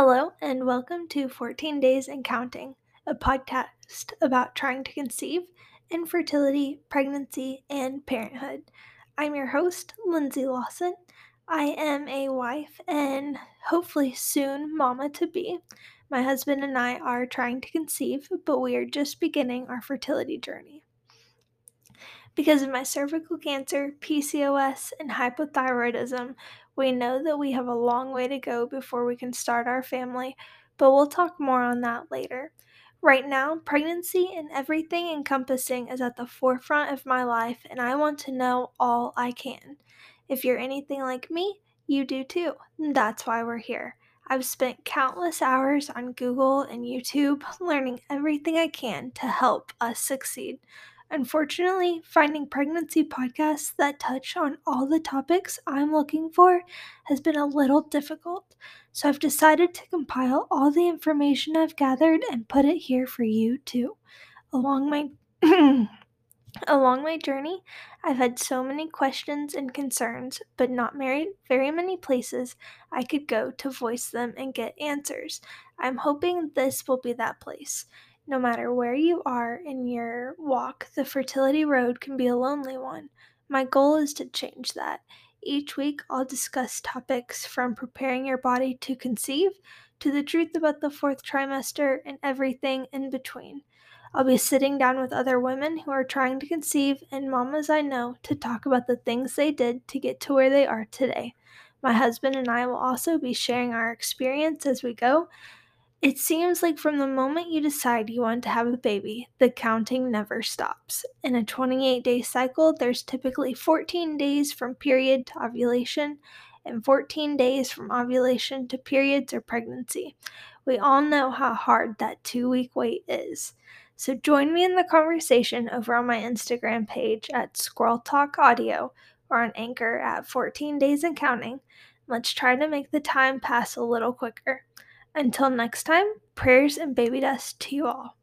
Hello, and welcome to 14 Days and Counting, a podcast about trying to conceive, infertility, pregnancy, and parenthood. I'm your host, Lindsay Lawson. I am a wife and hopefully soon mama to be. My husband and I are trying to conceive, but we are just beginning our fertility journey. Because of my cervical cancer, PCOS, and hypothyroidism, we know that we have a long way to go before we can start our family, but we'll talk more on that later. Right now, pregnancy and everything encompassing is at the forefront of my life, and I want to know all I can. If you're anything like me, you do too. That's why we're here. I've spent countless hours on Google and YouTube learning everything I can to help us succeed. Unfortunately, finding pregnancy podcasts that touch on all the topics I'm looking for has been a little difficult, so I've decided to compile all the information I've gathered and put it here for you too. Along my Along my journey, I've had so many questions and concerns, but not very, very many places I could go to voice them and get answers. I'm hoping this will be that place. No matter where you are in your walk, the fertility road can be a lonely one. My goal is to change that. Each week, I'll discuss topics from preparing your body to conceive to the truth about the fourth trimester and everything in between. I'll be sitting down with other women who are trying to conceive and mamas I know to talk about the things they did to get to where they are today. My husband and I will also be sharing our experience as we go it seems like from the moment you decide you want to have a baby, the counting never stops. In a 28 day cycle, there's typically 14 days from period to ovulation and 14 days from ovulation to periods or pregnancy. We all know how hard that two week wait is. So join me in the conversation over on my Instagram page at Squirrel Talk Audio or on Anchor at 14 Days and Counting. Let's try to make the time pass a little quicker. Until next time, prayers and baby dust to you all.